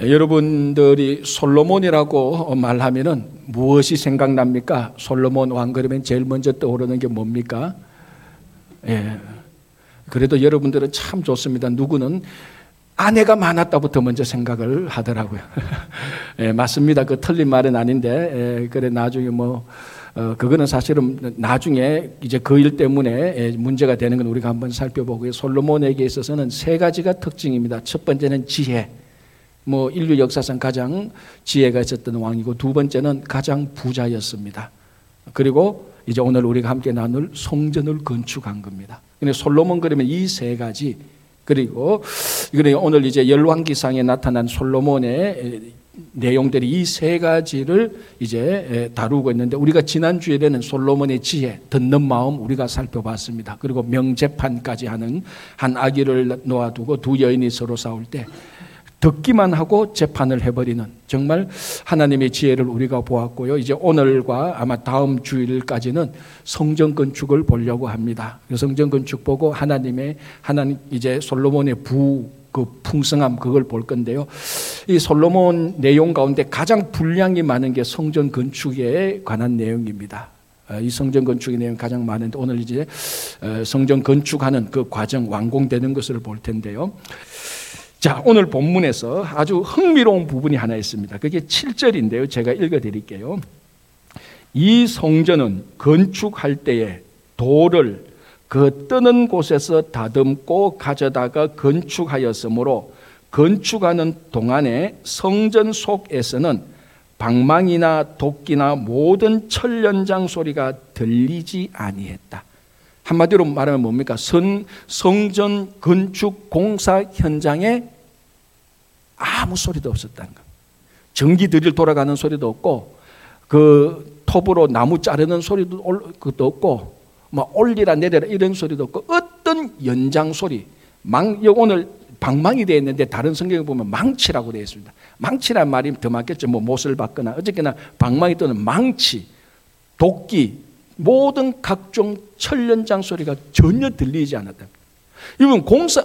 여러분들이 솔로몬이라고 말하면은 무엇이 생각납니까? 솔로몬 왕 그러면 제일 먼저 떠오르는 게 뭡니까? 예. 그래도 여러분들은 참 좋습니다. 누구는 아내가 많았다부터 먼저 생각을 하더라고요. 예, 맞습니다. 그 틀린 말은 아닌데, 예, 그래, 나중에 뭐, 어, 그거는 사실은 나중에 이제 그 일 때문에 예, 문제가 되는 건 우리가 한번 살펴보고요. 솔로몬에게 있어서는 세 가지가 특징입니다. 첫 번째는 지혜. 뭐 인류 역사상 가장 지혜가 있었던 왕이고 두 번째는 가장 부자였습니다. 그리고 이제 오늘 우리가 함께 나눌 성전을 건축한 겁니다. 근데 솔로몬 그러면 이 세 가지 그리고 오늘 이제 열왕기상에 나타난 솔로몬의 내용들이 이 세 가지를 이제 다루고 있는데 우리가 지난 주일에는 솔로몬의 지혜, 듣는 마음 우리가 살펴봤습니다. 그리고 명재판까지 하는 한 아기를 놓아두고 두 여인이 서로 싸울 때 듣기만 하고 재판을 해버리는 정말 하나님의 지혜를 우리가 보았고요. 이제 오늘과 아마 다음 주일까지는 성전 건축을 보려고 합니다. 그 성전 건축 보고 하나님의 하나님 이제 솔로몬의 부 그 풍성함 그걸 볼 건데요. 이 솔로몬 내용 가운데 가장 분량이 많은 게 성전 건축에 관한 내용입니다. 아, 이 성전 건축의 내용 가장 많은데 오늘 이제 어, 성전 건축하는 그 과정 완공되는 것을 볼 텐데요. 자, 오늘 본문에서 아주 흥미로운 부분이 하나 있습니다. 그게 7절인데요. 제가 읽어 드릴게요. 이 성전은 건축할 때에 돌을 그 뜨는 곳에서 다듬고 가져다가 건축하였으므로 건축하는 동안에 성전 속에서는 방망이나 도끼나 모든 철연장 소리가 들리지 아니했다. 한마디로 말하면 뭡니까? 선, 성전 건축 공사 현장에 아무 소리도 없었다는 거. 전기 드릴 돌아가는 소리도 없고, 그 톱으로 나무 자르는 소리도 그것도 없고, 뭐 올리라 내려라 이런 소리도 없고, 어떤 연장 소리, 망, 오늘 방망이 되어 있는데 다른 성경에 보면 망치라고 되어 있습니다. 망치란 말이 더 맞겠죠. 뭐 못을 받거나 어쨌거나 방망이 또는 망치, 도끼, 모든 각종 철연장 소리가 전혀 들리지 않았다. 이건 공사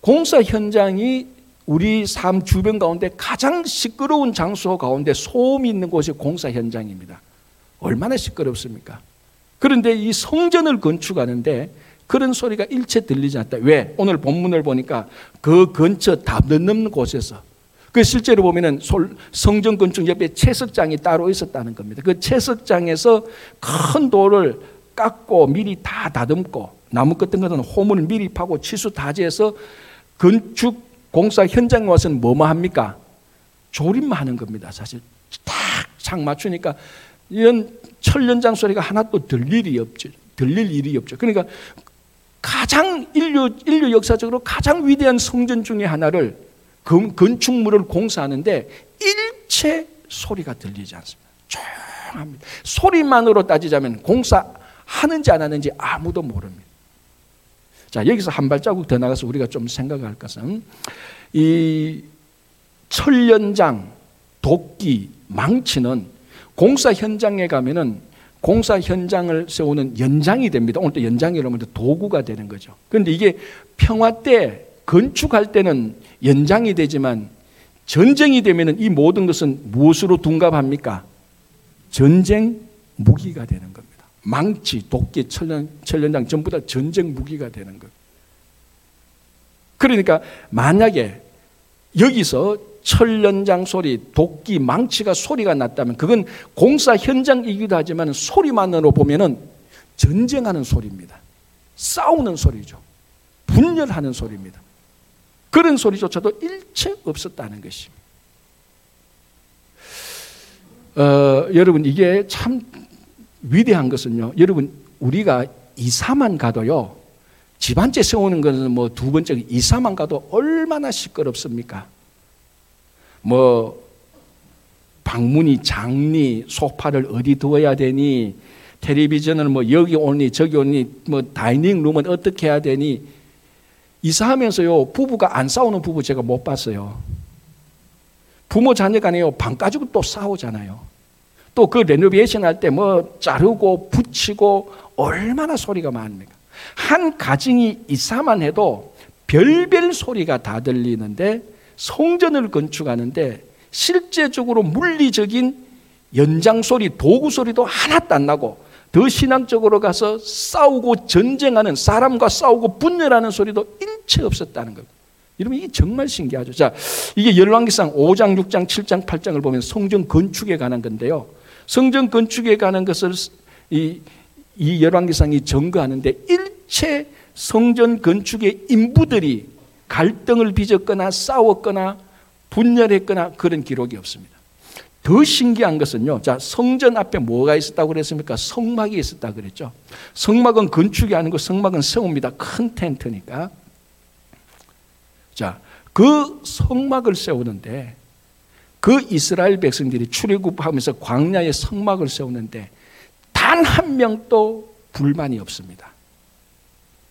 공사 현장이 우리 삶 주변 가운데 가장 시끄러운 장소 가운데 소음이 있는 곳이 공사 현장입니다. 얼마나 시끄럽습니까? 그런데 이 성전을 건축하는데 그런 소리가 일체 들리지 않다. 왜? 오늘 본문을 보니까 그 근처 담 넘는 곳에서 그 실제로 보면은 성전 건축 옆에 채석장이 따로 있었다는 겁니다. 그 채석장에서 큰 돌을 깎고 미리 다 다듬고 나무 같은 것은 호문을 미리 파고 치수 다지해서 건축 공사 현장에 와서는 뭐뭐 합니까? 조립만 하는 겁니다. 사실 딱창 맞추니까 이런 철연장 소리가 하나도 들릴 일이 없죠. 들릴 일이 없죠. 그러니까 가장 인류 인류 역사적으로 가장 위대한 성전 중의 하나를 건축물을 공사하는데 일체 소리가 들리지 않습니다. 조용합니다. 소리만으로 따지자면 공사하는지 안 하는지 아무도 모릅니다. 자, 여기서 한 발자국 더 나가서 우리가 좀 생각할 것은 이 철연장, 도끼, 망치는 공사 현장에 가면은 공사 현장을 세우는 연장이 됩니다. 오늘 또 연장이라면 도구가 되는 거죠. 그런데 이게 평화 때 건축할 때는 연장이 되지만 전쟁이 되면 이 모든 것은 무엇으로 둔갑합니까? 전쟁 무기가 되는 겁니다. 망치, 도끼, 철연, 철연장 전부 다 전쟁 무기가 되는 것. 그러니까 만약에 여기서 철연장 소리, 도끼, 망치가 소리가 났다면 그건 공사 현장이기도 하지만 소리만으로 보면은 전쟁하는 소리입니다. 싸우는 소리죠. 분열하는 소리입니다. 그런 소리조차도 일체 없었다는 것입니다. 어, 여러분 이게 참 위대한 것은요. 여러분 우리가 이사만 가도요. 집안째 세우는 것은 뭐 두 번째 이사만 가도 얼마나 시끄럽습니까? 뭐 방문이 장니 소파를 어디 두어야 되니 텔레비전을 뭐 여기 오니 저기 오니 뭐 다이닝 룸은 어떻게 해야 되니 이사하면서요, 부부가 안 싸우는 부부 제가 못 봤어요. 부모 자녀 간에요, 방 가지고 또 싸우잖아요. 또 그 레노베이션 할 때 뭐 자르고 붙이고 얼마나 소리가 많습니까? 한 가정이 이사만 해도 별별 소리가 다 들리는데 성전을 건축하는데 실제적으로 물리적인 연장 소리, 도구 소리도 하나도 안 나고 더 신앙적으로 가서 싸우고 전쟁하는 사람과 싸우고 분열하는 소리도 일체 없었다는 겁니다. 여러분 이게 정말 신기하죠. 자, 이게 열왕기상 5장, 6장, 7장, 8장을 보면 성전 건축에 관한 건데요. 성전 건축에 관한 것을 이, 이 열왕기상이 증거하는데 일체 성전 건축의 인부들이 갈등을 빚었거나 싸웠거나 분열했거나 그런 기록이 없습니다. 더 신기한 것은요. 자, 성전 앞에 뭐가 있었다고 그랬습니까? 성막이 있었다 그랬죠. 성막은 건축이 아니고 성막은 세웁니다. 큰 텐트니까. 자, 그 성막을 세우는데 그 이스라엘 백성들이 출애굽하면서 광야에 성막을 세우는데 단 한 명도 불만이 없습니다.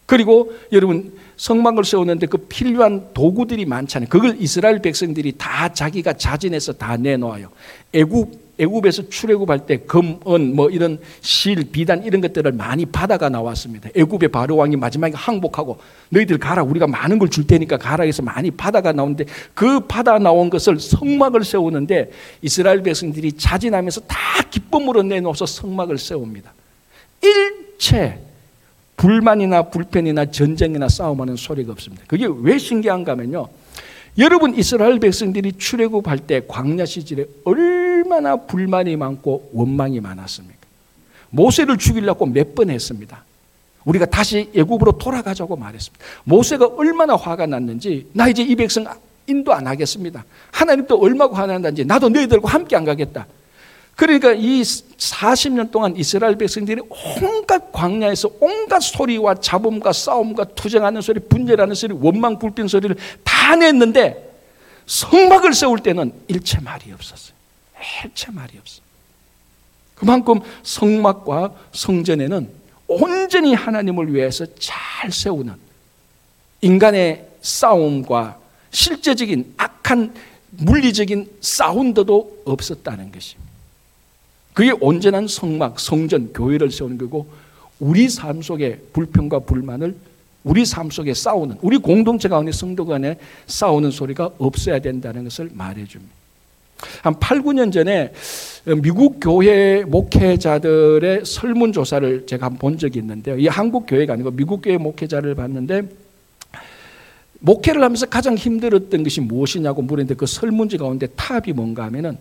그리고 여러분 성막을 세우는데 그 필요한 도구들이 많잖아요. 그걸 이스라엘 백성들이 다 자기가 자진해서 다 내놓아요. 애굽 애굽에서 출애굽할 때 금, 은, 뭐 이런 실, 비단 이런 것들을 많이 받아가 나왔습니다. 애굽의 바로 왕이 마지막에 항복하고 너희들 가라 우리가 많은 걸 줄 테니까 가라 해서 많이 받아가 나오는데 그 받아 나온 것을 성막을 세우는데 이스라엘 백성들이 자진하면서 다 기쁨으로 내놓아서 성막을 세웁니다. 일체 불만이나 불편이나 전쟁이나 싸움하는 소리가 없습니다. 그게 왜 신기한가 하면요. 여러분 이스라엘 백성들이 출애굽할 때 광야 시절에 얼마나 불만이 많고 원망이 많았습니까? 모세를 죽이려고 몇 번 했습니다. 우리가 다시 애굽으로 돌아가자고 말했습니다. 모세가 얼마나 화가 났는지 나 이제 이 백성 인도 안 하겠습니다. 하나님도 얼마나 화가 났는지 나도 너희들과 함께 안 가겠다. 그러니까 이 40년 동안 이스라엘 백성들이 온갖 광야에서 온갖 소리와 잡음과 싸움과 투쟁하는 소리, 분열하는 소리, 원망 불평 소리를 다 냈는데 성막을 세울 때는 일체 말이 없었어요. 일체 말이 없어. 그만큼 성막과 성전에는 온전히 하나님을 위해서 잘 세우는 인간의 싸움과 실제적인 악한 물리적인 사운드도 없었다는 것입니다. 그게 온전한 성막, 성전, 교회를 세우는 거고 우리 삶 속에 불평과 불만을 우리 삶 속에 싸우는 우리 공동체 가운데 성도 간에 싸우는 소리가 없어야 된다는 것을 말해 줍니다. 한 8, 9년 전에 미국 교회 목회자들의 설문조사를 제가 한번 적이 있는데요. 이 한국 교회가 아니고 미국 교회 목회자를 봤는데 목회를 하면서 가장 힘들었던 것이 무엇이냐고 물었는데 그 설문지 가운데 탑이 뭔가 하면은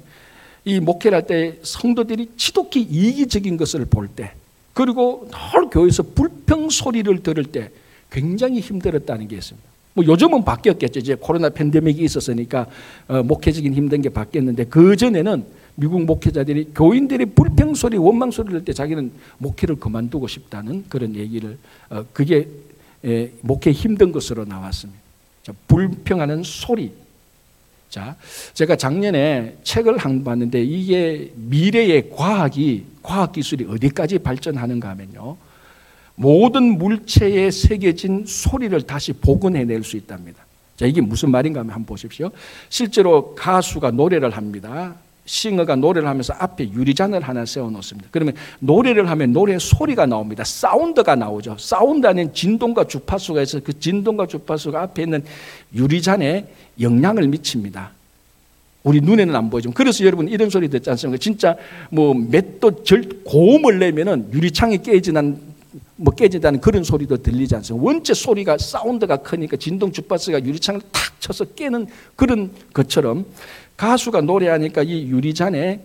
이 목회를 할 때 성도들이 지독히 이기적인 것을 볼 때, 그리고 늘 교회에서 불평 소리를 들을 때 굉장히 힘들었다는 게 있습니다. 뭐 요즘은 바뀌었겠죠. 이제 코로나 팬데믹이 있었으니까 어, 목회적인 힘든 게 바뀌었는데 그 전에는 미국 목회자들이 교인들의 불평 소리, 원망 소리를 들때 자기는 목회를 그만두고 싶다는 그런 얘기를 어, 그게 에, 목회 힘든 것으로 나왔습니다. 자, 불평하는 소리, 자, 제가 작년에 책을 한 봤는데 이게 미래의 과학이 과학 기술이 어디까지 발전하는가 하면요. 모든 물체에 새겨진 소리를 다시 복원해낼 수 있답니다. 자, 이게 무슨 말인가 하면 한번 보십시오. 실제로 가수가 노래를 합니다. 싱어가 노래를 하면서 앞에 유리잔을 하나 세워놓습니다. 그러면 노래를 하면 노래 소리가 나옵니다. 사운드가 나오죠. 사운드 안에 진동과 주파수가 있어 그 진동과 주파수가 앞에 있는 유리잔에 영향을 미칩니다. 우리 눈에는 안 보이죠. 그래서 여러분 이런 소리 듣지 않습니까? 진짜 뭐 맷도 절 고음을 내면은 유리창이 깨지는 뭐 깨진다는 그런 소리도 들리지 않습니까? 원체 소리가 사운드가 크니까 진동 주파수가 유리창을 탁 쳐서 깨는 그런 것처럼 가수가 노래하니까 이 유리잔에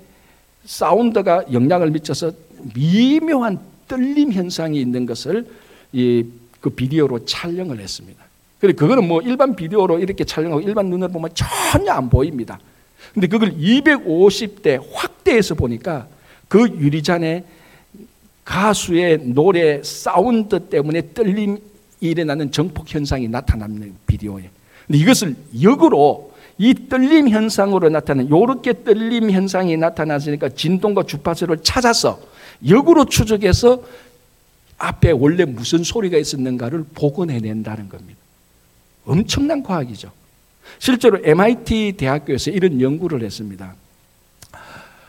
사운드가 영향을 미쳐서 미묘한 떨림 현상이 있는 것을 이 그 비디오로 촬영을 했습니다. 그래 그거는 뭐 일반 비디오로 이렇게 촬영하고 일반 눈으로 보면 전혀 안 보입니다. 근데 그걸 250대 확대해서 보니까 그 유리잔에 가수의 노래 사운드 때문에 떨림이 일어나는 정폭 현상이 나타나는 비디오에. 근데 이것을 역으로 이 떨림 현상으로 나타나는 요렇게 떨림 현상이 나타났으니까 진동과 주파수를 찾아서 역으로 추적해서 앞에 원래 무슨 소리가 있었는가를 복원해낸다는 겁니다. 엄청난 과학이죠. 실제로 MIT 대학교에서 이런 연구를 했습니다.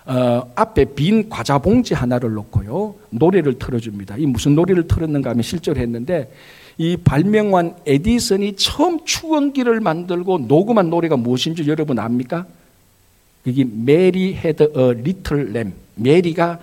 어, 앞에 빈 과자 봉지 하나를 놓고요 노래를 틀어줍니다. 이 무슨 노래를 틀었는가 하면 실제로 했는데 이 발명왕 에디슨이 처음 축음기를 만들고 녹음한 노래가 무엇인지 여러분 압니까? 여기 Mary had a little lamb. 메리가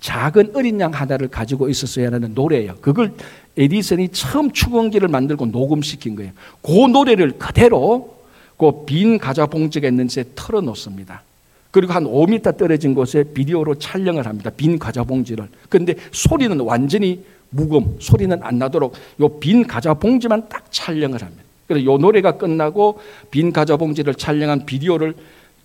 작은 어린 양 하나를 가지고 있었어요 하는 노래예요. 그걸 에디슨이 처음 축원기를 만들고 녹음시킨 거예요. 그 노래를 그대로 그빈 과자 봉지가 있는 데 털어놓습니다. 그리고 한 5m 떨어진 곳에 비디오로 촬영을 합니다. 빈 과자 봉지를. 그런데 소리는 완전히 무금, 소리는 안 나도록 요빈 과자 봉지만 딱 촬영을 합니다. 그래서 요 노래가 끝나고 빈 과자 봉지를 촬영한 비디오를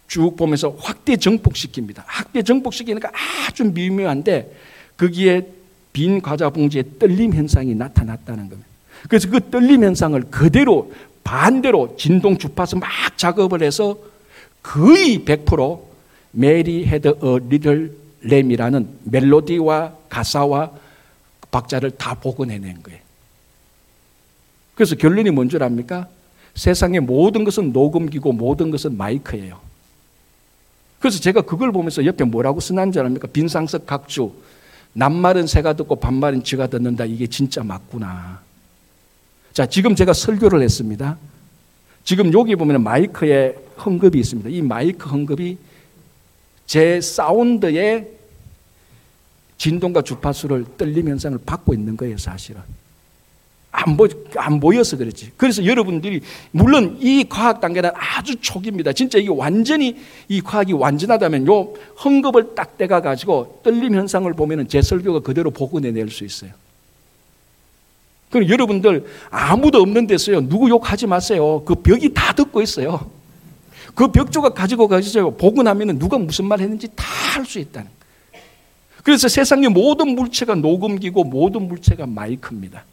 쭉 보면서 확대 정폭시킵니다. 확대 정폭시키니까 아주 미묘한데 거기에 빈 과자 봉지에 떨림 현상이 나타났다는 겁니다. 그래서 그 떨림 현상을 그대로 반대로 진동 주파수 막 작업을 해서 거의 100% Mary had a little lamb이라는 멜로디와 가사와 박자를 다 복원해낸 거예요. 그래서 결론이 뭔 줄 압니까? 세상의 모든 것은 녹음기고 모든 것은 마이크예요. 그래서 제가 그걸 보면서 옆에 뭐라고 쓰는 줄 압니까? 빈상석 각주. 낱말은 새가 듣고 반말은 쥐가 듣는다. 이게 진짜 맞구나. 자, 지금 제가 설교를 했습니다. 지금 여기 보면 마이크에 헝겊이 있습니다. 이 마이크 헝겊이 제 사운드의 진동과 주파수를 떨림 현상을 받고 있는 거예요, 사실은. 안, 보, 안 보여서 그렇지. 그래서 여러분들이, 물론 이 과학 단계는 아주 초기입니다. 진짜 이게 완전히, 이 과학이 완전하다면 요 헝겊을 딱 떼가가지고 떨림 현상을 보면은 제 설교가 그대로 복원해낼 수 있어요. 그럼 여러분들 아무도 없는 데서요. 누구 욕하지 마세요. 그 벽이 다 듣고 있어요. 그 벽조각 가지고 가시죠. 나면은 누가 무슨 말 했는지 다할수 있다는. 그래서 세상의 모든 물체가 녹음기고 모든 물체가 마이크입니다.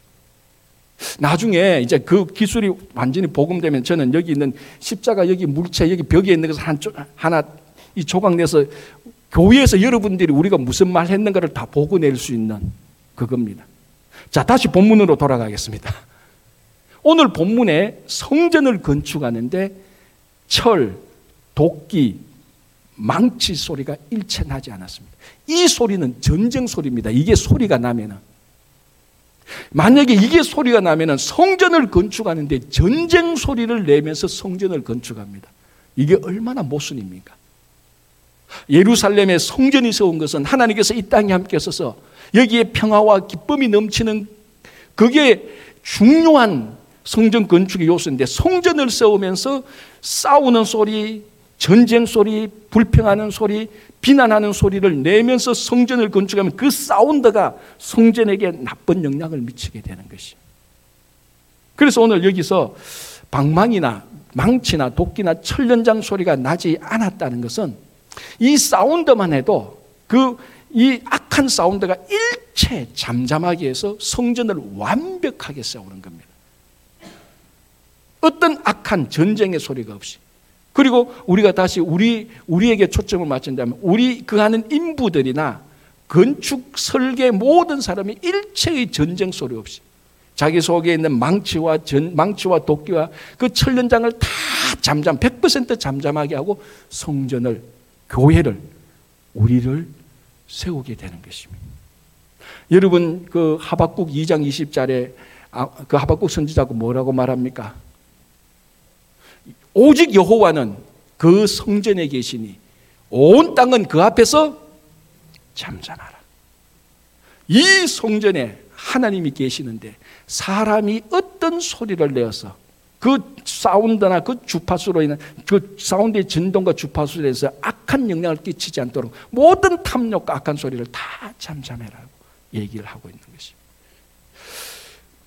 나중에 이제 그 기술이 완전히 복음되면 저는 여기 있는 십자가 여기 물체 여기 벽에 있는 것을 한 하나 이 조각 내서 교회에서 여러분들이 우리가 무슨 말 했는가를 다 복원낼 수 있는 그겁니다. 자, 다시 본문으로 돌아가겠습니다. 오늘 본문에 성전을 건축하는데 철, 도끼, 망치 소리가 일체 나지 않았습니다. 이 소리는 전쟁 소리입니다. 이게 소리가 나면은. 만약에 이게 소리가 나면은 성전을 건축하는데 전쟁 소리를 내면서 성전을 건축합니다. 이게 얼마나 모순입니까? 예루살렘에 성전이 세운 것은 하나님께서 이 땅에 함께 있어서 여기에 평화와 기쁨이 넘치는 그게 중요한 성전 건축의 요소인데 성전을 세우면서 싸우는 소리, 전쟁 소리, 불평하는 소리, 비난하는 소리를 내면서 성전을 건축하면 그 사운드가 성전에게 나쁜 영향을 미치게 되는 것이. 그래서 오늘 여기서 방망이나 망치나 도끼나 철련장 소리가 나지 않았다는 것은 이 사운드만 해도 그 이 악한 사운드가 일체 잠잠하게 해서 성전을 완벽하게 세우는 겁니다. 어떤 악한 전쟁의 소리가 없이. 그리고 우리가 다시 우리, 우리에게 초점을 맞춘다면 우리 그 하는 인부들이나 건축, 설계 모든 사람이 일체의 전쟁 소리 없이 자기 속에 있는 망치와 전, 망치와 도끼와 그 철련장을 다 잠잠, 100% 잠잠하게 하고 성전을, 교회를, 우리를 세우게 되는 것입니다. 여러분, 그 하박국 2장 20절에 아, 그 하박국 선지자가 뭐라고 말합니까? 오직 여호와는 그 성전에 계시니 온 땅은 그 앞에서 잠잠하라. 이 성전에 하나님이 계시는데 사람이 어떤 소리를 내어서 그 사운드나 그 주파수로 인한 그 사운드의 진동과 주파수로 인해서 악한 영향을 끼치지 않도록 모든 탐욕과 악한 소리를 다 잠잠해라고 얘기를 하고 있는 것입니다.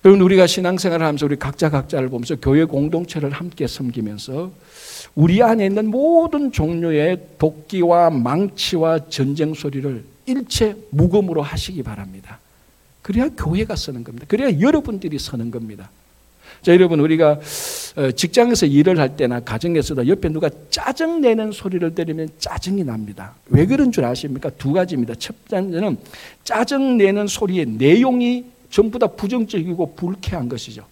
여러분 우리가 신앙생활을 하면서 우리 각자 각자를 보면서 교회 공동체를 함께 섬기면서 우리 안에 있는 모든 종류의 도끼와 망치와 전쟁 소리를 일체 무금으로 하시기 바랍니다. 그래야 교회가 서는 겁니다. 그래야 여러분들이 서는 겁니다. 자, 여러분, 우리가 어, 직장에서 일을 할 때나 가정에서도 옆에 누가 짜증내는 소리를 들으면 짜증이 납니다. 왜 그런 줄 아십니까? 두 가지입니다. 첫 번째는 짜증내는 소리의 내용이 전부 다 부정적이고 불쾌한 것이죠.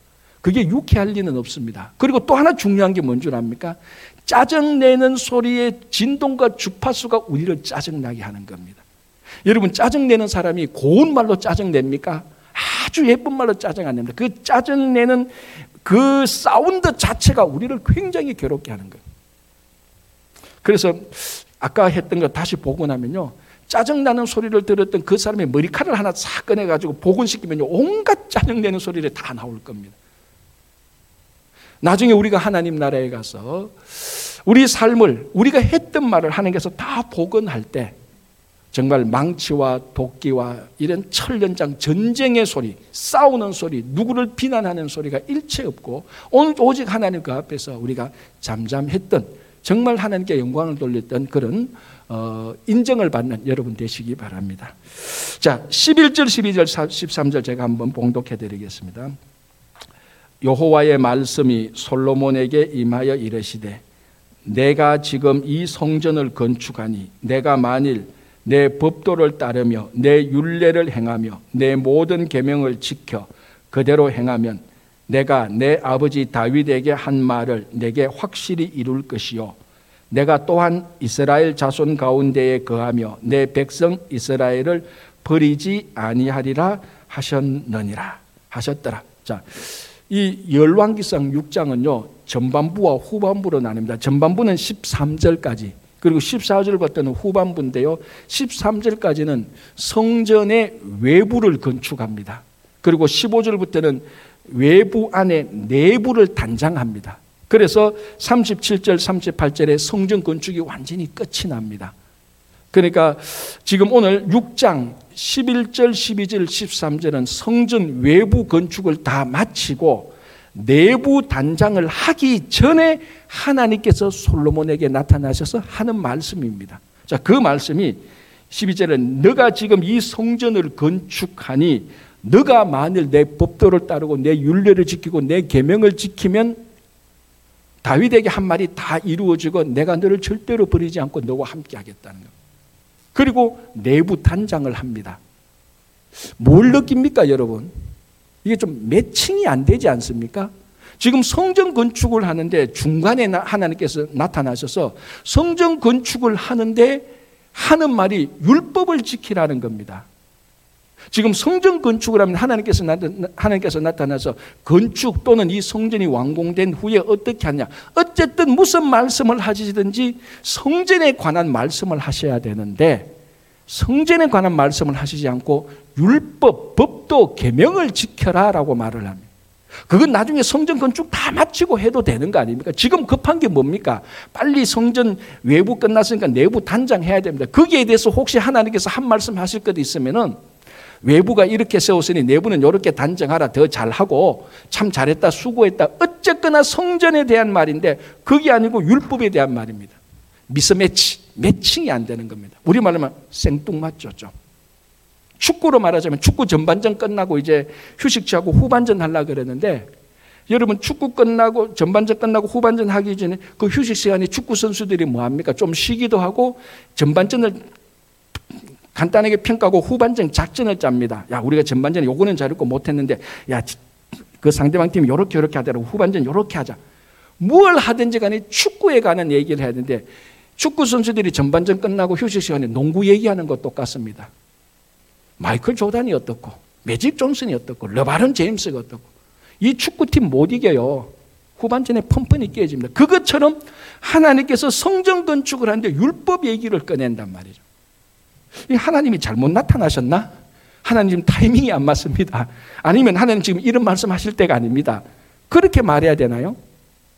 그게 유쾌할 리는 없습니다. 그리고 또 하나 중요한 게 뭔 줄 압니까? 짜증내는 소리의 진동과 주파수가 우리를 짜증나게 하는 겁니다. 여러분, 짜증내는 사람이 고운 말로 짜증냅니까? 아주 예쁜 말로 짜증 안 냅니다. 그 짜증 내는 그 사운드 자체가 우리를 굉장히 괴롭게 하는 거예요. 그래서 아까 했던 거 다시 보고 나면요. 짜증나는 소리를 들었던 그 사람의 머리카락을 하나 싹 꺼내가지고 복원시키면 온갖 짜증내는 소리를 다 나올 겁니다. 나중에 우리가 하나님 나라에 가서 우리 삶을 우리가 했던 말을 하나님께서 다 복원할 때 정말 망치와 도끼와 이런 철련장 전쟁의 소리, 싸우는 소리, 누구를 비난하는 소리가 일체 없고 오직 하나님 그 앞에서 우리가 잠잠했던 정말 하나님께 영광을 돌렸던 그런 어, 인정을 받는 여러분 되시기 바랍니다. 자, 11절, 12절, 13절 제가 한번 봉독해 드리겠습니다. 여호와의 말씀이 솔로몬에게 임하여 이르시되 내가 지금 이 성전을 건축하니 내가 만일 내 법도를 따르며 내 율례를 행하며 내 모든 계명을 지켜 그대로 행하면 내가 내 아버지 다윗에게 한 말을 내게 확실히 이룰 것이요 내가 또한 이스라엘 자손 가운데에 거하며 내 백성 이스라엘을 버리지 아니하리라 하셨느니라 하셨더라. 자, 이 열왕기상 6장은요 전반부와 후반부로 나뉩니다. 전반부는 13절까지 그리고 14절부터는 후반부인데요. 13절까지는 성전의 외부를 건축합니다. 그리고 15절부터는 외부 안에 내부를 단장합니다. 그래서 37절, 38절에 성전 건축이 완전히 끝이 납니다. 그러니까 지금 오늘 6장 11절, 12절, 13절은 성전 외부 건축을 다 마치고 내부 단장을 하기 전에 하나님께서 솔로몬에게 나타나셔서 하는 말씀입니다. 자, 그 말씀이 12절에 너가 지금 이 성전을 건축하니 너가 만일 내 법도를 따르고 내 윤례를 지키고 내 계명을 지키면 다윗에게 한 말이 다 이루어지고 내가 너를 절대로 버리지 않고 너와 함께 하겠다는 것. 그리고 내부 단장을 합니다. 뭘 느낍니까, 여러분? 이게 좀 매칭이 안 되지 않습니까? 지금 성전 건축을 하는데 중간에 하나님께서 나타나셔서 성전 건축을 하는데 하는 말이 율법을 지키라는 겁니다. 지금 성전 건축을 하면 하나님께서, 하나님께서 나타나서 건축 또는 이 성전이 완공된 후에 어떻게 하냐. 어쨌든 무슨 말씀을 하시든지 성전에 관한 말씀을 하셔야 되는데 성전에 관한 말씀을 하시지 않고 율법, 법도, 계명을 지켜라라고 말을 합니다. 그건 나중에 성전 건축 다 마치고 해도 되는 거 아닙니까? 지금 급한 게 뭡니까? 빨리 성전 외부 끝났으니까 내부 단장 해야 됩니다. 거기에 대해서 혹시 하나님께서 한 말씀 하실 것 있으면은 외부가 이렇게 세웠으니 내부는 이렇게 단정하라 더 잘하고 참 잘했다 수고했다 어쨌거나 성전에 대한 말인데 그게 아니고 율법에 대한 말입니다. 미스매치 매칭이 안 되는 겁니다. 우리말로 하면 생뚱맞죠 좀. 축구로 말하자면 축구 전반전 끝나고 이제 휴식 취하고 후반전 하려 그랬는데 여러분 축구 끝나고 전반전 끝나고 후반전 하기 전에 그 휴식 시간에 축구 선수들이 뭐 합니까? 좀 쉬기도 하고 전반전을 간단하게 평가하고 후반전 작전을 짭니다. 야, 우리가 전반전에 요거는 잘했고 못했는데, 야, 그 상대방 팀이 요렇게 요렇게 하더라고. 후반전 요렇게 하자. 뭘 하든지 간에 축구에 관한 얘기를 해야 되는데, 축구 선수들이 전반전 끝나고 휴식 시간에 농구 얘기하는 것 똑같습니다. 마이클 조단이 어떻고, 매직 존슨이 어떻고, 러바른 제임스가 어떻고, 이 축구팀 못 이겨요. 후반전에 펌펀이 깨집니다. 그것처럼 하나님께서 성전 건축을 하는데 율법 얘기를 꺼낸단 말이죠. 하나님이 잘못 나타나셨나? 하나님 타이밍이 안 맞습니다. 아니면 하나님 지금 이런 말씀 하실 때가 아닙니다. 그렇게 말해야 되나요?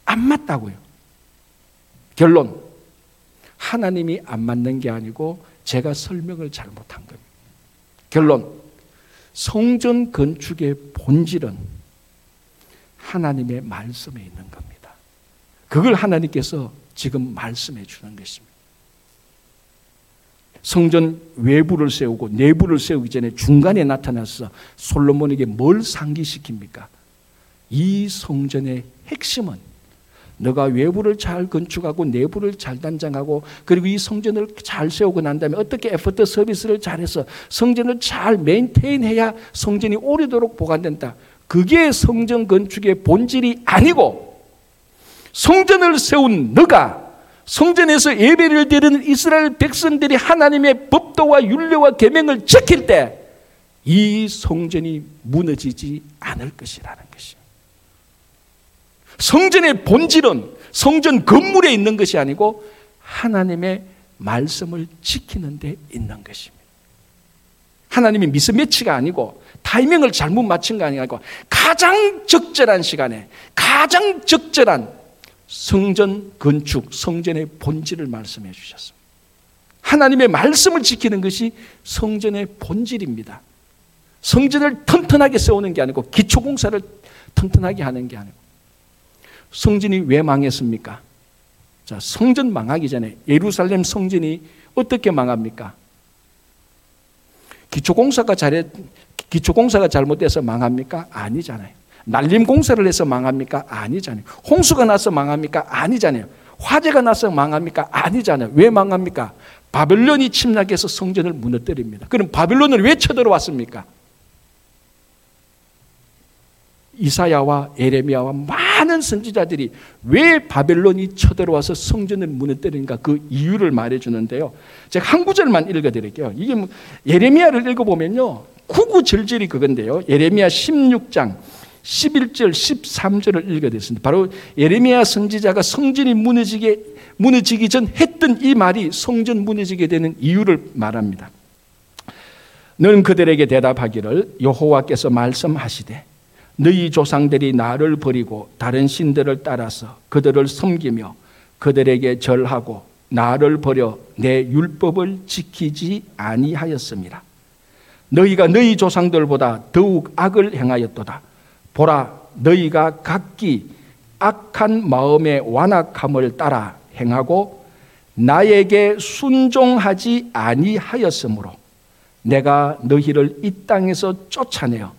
안 맞다고요. 결론. 하나님이 안 맞는 게 아니고 제가 설명을 잘못한 겁니다. 결론. 성전 건축의 본질은 하나님의 말씀에 있는 겁니다. 그걸 하나님께서 지금 말씀해 주는 것입니다. 성전 외부를 세우고 내부를 세우기 전에 중간에 나타나서 솔로몬에게 뭘 상기시킵니까? 이 성전의 핵심은 너가 외부를 잘 건축하고 내부를 잘 단장하고 그리고 이 성전을 잘 세우고 난 다음에 어떻게 에포트 서비스를 잘해서 성전을 잘 메인테인해야 성전이 오래도록 보관된다. 그게 성전 건축의 본질이 아니고 성전을 세운 너가 성전에서 예배를 드리는 이스라엘 백성들이 하나님의 법도와 윤례와 계명을 지킬 때 이 성전이 무너지지 않을 것이라는 것이. 성전의 본질은 성전 건물에 있는 것이 아니고 하나님의 말씀을 지키는 데 있는 것입니다. 하나님이 미스매치가 아니고 타이밍을 잘못 맞춘 거 아니고 가장 적절한 시간에 가장 적절한 성전 건축, 성전의 본질을 말씀해 주셨습니다. 하나님의 말씀을 지키는 것이 성전의 본질입니다. 성전을 튼튼하게 세우는 게 아니고 기초공사를 튼튼하게 하는 게 아니고 성전이 왜 망했습니까? 자, 성전 망하기 전에 예루살렘 성전이 어떻게 망합니까? 기초공사가 잘해 기초공사가 잘못돼서 망합니까? 아니잖아요. 날림 공사를 해서 망합니까? 아니잖아요. 홍수가 나서 망합니까? 아니잖아요. 화재가 나서 망합니까? 아니잖아요. 왜 망합니까? 바벨론이 침략해서 성전을 무너뜨립니다. 그럼 바벨론을 왜 쳐들어왔습니까? 이사야와 에레미야와 많은 선지자들이 왜 바벨론이 쳐들어와서 성전을 무너뜨리는가 그 이유를 말해 주는데요. 제가 한 구절만 읽어 드릴게요. 이게 뭐 예레미야를 읽어 보면요. 구구절절이 그건데요. 예레미야 16장 11절 13절을 읽어 드렸습니다. 바로 예레미야 선지자가 성전이 무너지게 무너지기 전 했던 이 말이 성전 무너지게 되는 이유를 말합니다. 너는 그들에게 대답하기를 여호와께서 말씀하시되 너희 조상들이 나를 버리고 다른 신들을 따라서 그들을 섬기며 그들에게 절하고 나를 버려 내 율법을 지키지 아니하였습니다. 너희가 너희 조상들보다 더욱 악을 행하였도다. 보라, 너희가 각기 악한 마음의 완악함을 따라 행하고 나에게 순종하지 아니하였으므로 내가 너희를 이 땅에서 쫓아내어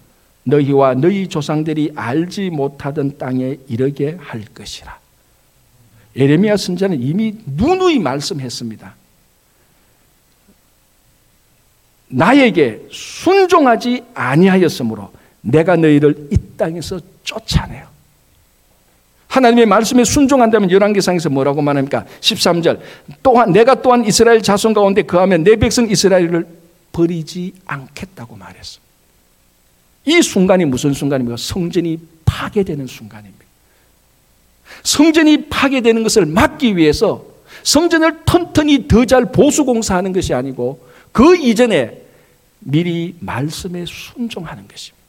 너희와 너희 조상들이 알지 못하던 땅에 이르게 할 것이라. 예레미야 선자는 이미 누누이 말씀했습니다. 나에게 순종하지 아니하였으므로 내가 너희를 이 땅에서 쫓아내요. 하나님의 말씀에 순종한다면 열왕기상에서 뭐라고 말합니까? 13절. 또한 내가 또한 이스라엘 자손 가운데 그하면 내 백성 이스라엘을 버리지 않겠다고 말했어. 이 순간이 무슨 순간입니까? 성전이 파괴되는 순간입니다. 성전이 파괴되는 것을 막기 위해서 성전을 튼튼히 더 잘 보수 공사하는 것이 아니고 그 이전에 미리 말씀에 순종하는 것입니다.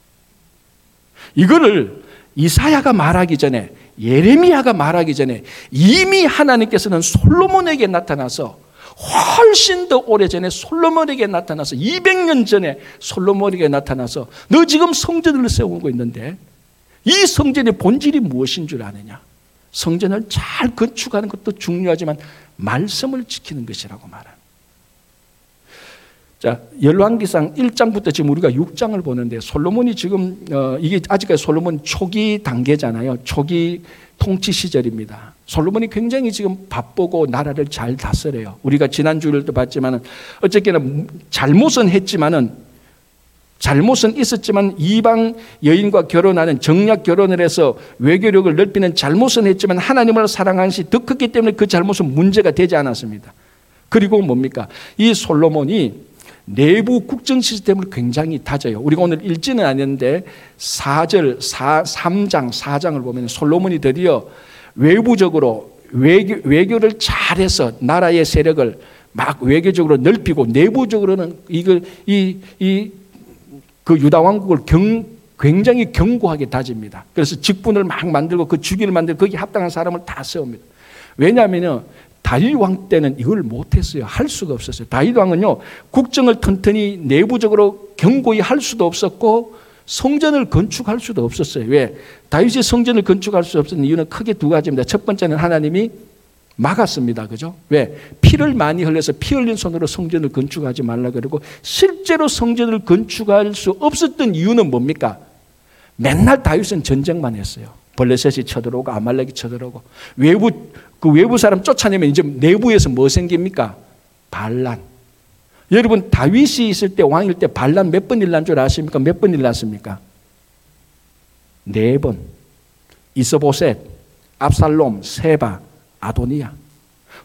이거를 이사야가 말하기 전에 예레미야가 말하기 전에 이미 하나님께서는 솔로몬에게 나타나서 훨씬 더 오래전에 솔로몬에게 나타나서 200년 전에 솔로몬에게 나타나서 너 지금 성전을 세우고 있는데 이 성전의 본질이 무엇인 줄 아느냐? 성전을 잘 건축하는 것도 중요하지만 말씀을 지키는 것이라고 말합니다. 자, 열왕기상 1장부터 지금 우리가 6장을 보는데 솔로몬이 지금 어, 이게 아직까지 솔로몬 초기 단계잖아요. 초기 통치 시절입니다. 솔로몬이 굉장히 지금 바쁘고 나라를 잘 다스려요. 우리가 지난주에도 봤지만은 어쨌거나 잘못은 했지만은 잘못은 있었지만 이방 여인과 결혼하는 정략 결혼을 해서 외교력을 넓히는 잘못은 했지만 하나님을 사랑하는 것이 더 컸기 때문에 그 잘못은 문제가 되지 않았습니다. 그리고 뭡니까? 이 솔로몬이 내부 국정 시스템을 굉장히 다져요. 우리가 오늘 읽지는 않는데 4절, 4, 3장, 4장을 보면 솔로몬이 드디어 외부적으로 외교, 외교를 잘해서 나라의 세력을 막 외교적으로 넓히고 내부적으로는 이걸 이 이 그 유다 왕국을 경 굉장히 견고하게 다집니다. 그래서 직분을 막 만들고 그 주기를 만들고 거기 합당한 사람을 다 세웁니다. 왜냐하면요 다윗 왕 때는 이걸 못했어요. 할 수가 없었어요. 다윗 왕은요 국정을 튼튼히 내부적으로 견고히 할 수도 없었고 성전을 건축할 수도 없었어요. 왜? 다윗이 성전을 건축할 수 없었던 이유는 크게 두 가지입니다. 첫 번째는 하나님이 막았습니다. 그죠? 왜? 피를 많이 흘려서 피 흘린 손으로 성전을 건축하지 말라 그러고 실제로 성전을 건축할 수 없었던 이유는 뭡니까? 맨날 다윗은 전쟁만 했어요. 벌레셋이 쳐들어오고 아말렉이 쳐들어오고 외부 그 외부 사람 쫓아내면 이제 내부에서 뭐 생깁니까? 반란. 여러분 다윗이 있을 때 왕일 때 반란 몇 번 일난 줄 아십니까? 몇 번 일났습니까? 네 번. 이스보셋, 압살롬, 세바, 아도니아.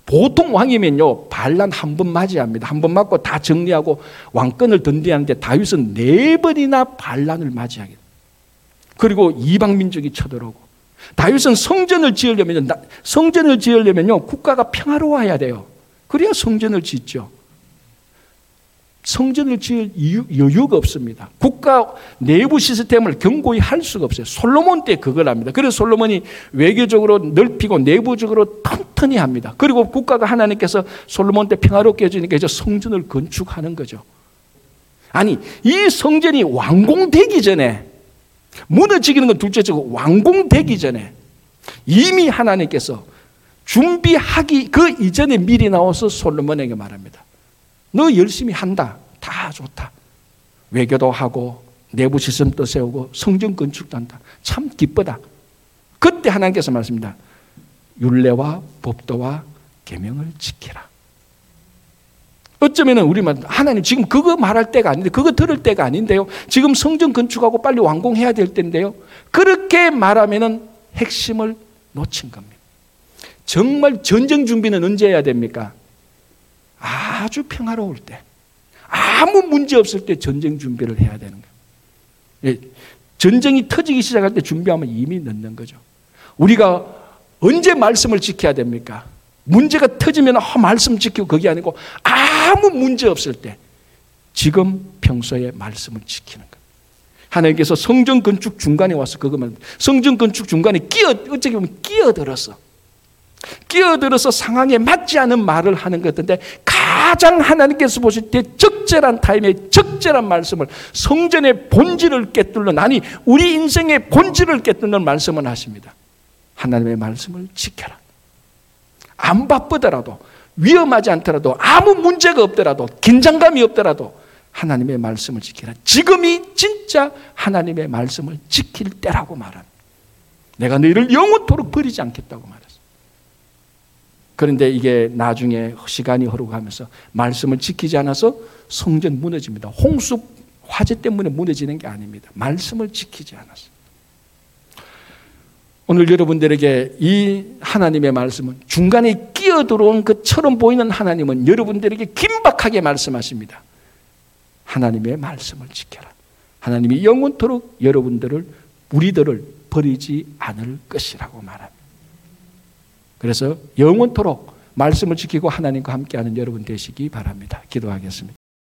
보통 왕이면요 반란 한 번 맞이합니다. 한 번 맞고 다 정리하고 왕권을 던지하는데 다윗은 네 번이나 반란을 맞이하게. 그리고 이방 민족이 쳐들어오고 다윗은 성전을 지으려면 성전을 지으려면요 국가가 평화로워야 돼요. 그래야 성전을 짓죠. 성전을 지을 여유가 없습니다. 국가 내부 시스템을 견고히 할 수가 없어요. 솔로몬 때 그걸 합니다. 그래서 솔로몬이 외교적으로 넓히고 내부적으로 튼튼히 합니다. 그리고 국가가 하나님께서 솔로몬 때 평화롭게 해주니까 이제 성전을 건축하는 거죠. 아니, 이 성전이 완공되기 전에 무너지기는 건 둘째치고 완공되기 전에 이미 하나님께서 준비하기 그 이전에 미리 나와서 솔로몬에게 말합니다. 너 열심히 한다. 다 좋다. 외교도 하고 내부 시스템도 세우고 성전 건축도 한다. 참 기쁘다. 그때 하나님께서 말씀입니다. 율례와 법도와 계명을 지키라. 어쩌면은 우리만 하나님 지금 그거 말할 때가 아닌데 그거 들을 때가 아닌데요. 지금 성전 건축하고 빨리 완공해야 될 때인데요. 그렇게 말하면은 핵심을 놓친 겁니다. 정말 전쟁 준비는 언제 해야 됩니까? 아주 평화로울 때, 아무 문제 없을 때 전쟁 준비를 해야 되는 거예요. 예, 전쟁이 터지기 시작할 때 준비하면 이미 늦는 거죠. 우리가 언제 말씀을 지켜야 됩니까? 문제가 터지면 아, 말씀 지키고 그게 아니고 아무 문제 없을 때 지금 평소에 말씀을 지키는 거예요. 하나님께서 성전 건축 중간에 와서 그것만 성전 건축 중간에 끼어 어떻게 보면 끼어들어서 끼어들어서 상황에 맞지 않은 말을 하는 것 같은데 가장 하나님께서 보실 때 적절한 타임에 적절한 말씀을 성전의 본질을 깨뚫는 아니 우리 인생의 본질을 깨뚫는 말씀을 하십니다. 하나님의 말씀을 지켜라. 안 바쁘더라도 위험하지 않더라도 아무 문제가 없더라도 긴장감이 없더라도 하나님의 말씀을 지키라. 지금이 진짜 하나님의 말씀을 지킬 때라고 말합니다. 내가 너희를 영원토록 버리지 않겠다고 말합니다. 그런데 이게 나중에 시간이 흐르고하면서 말씀을 지키지 않아서 성전 무너집니다. 홍수 화재 때문에 무너지는 게 아닙니다. 말씀을 지키지 않았어. 오늘 여러분들에게 이 하나님의 말씀은 중간에 끼어 들어온 것처럼 보이는 하나님은 여러분들에게 긴박하게 말씀하십니다. 하나님의 말씀을 지켜라. 하나님이 영원토록 여러분들을 우리들을 버리지 않을 것이라고 말합니다. 그래서 영원토록 말씀을 지키고 하나님과 함께하는 여러분 되시기 바랍니다. 기도하겠습니다.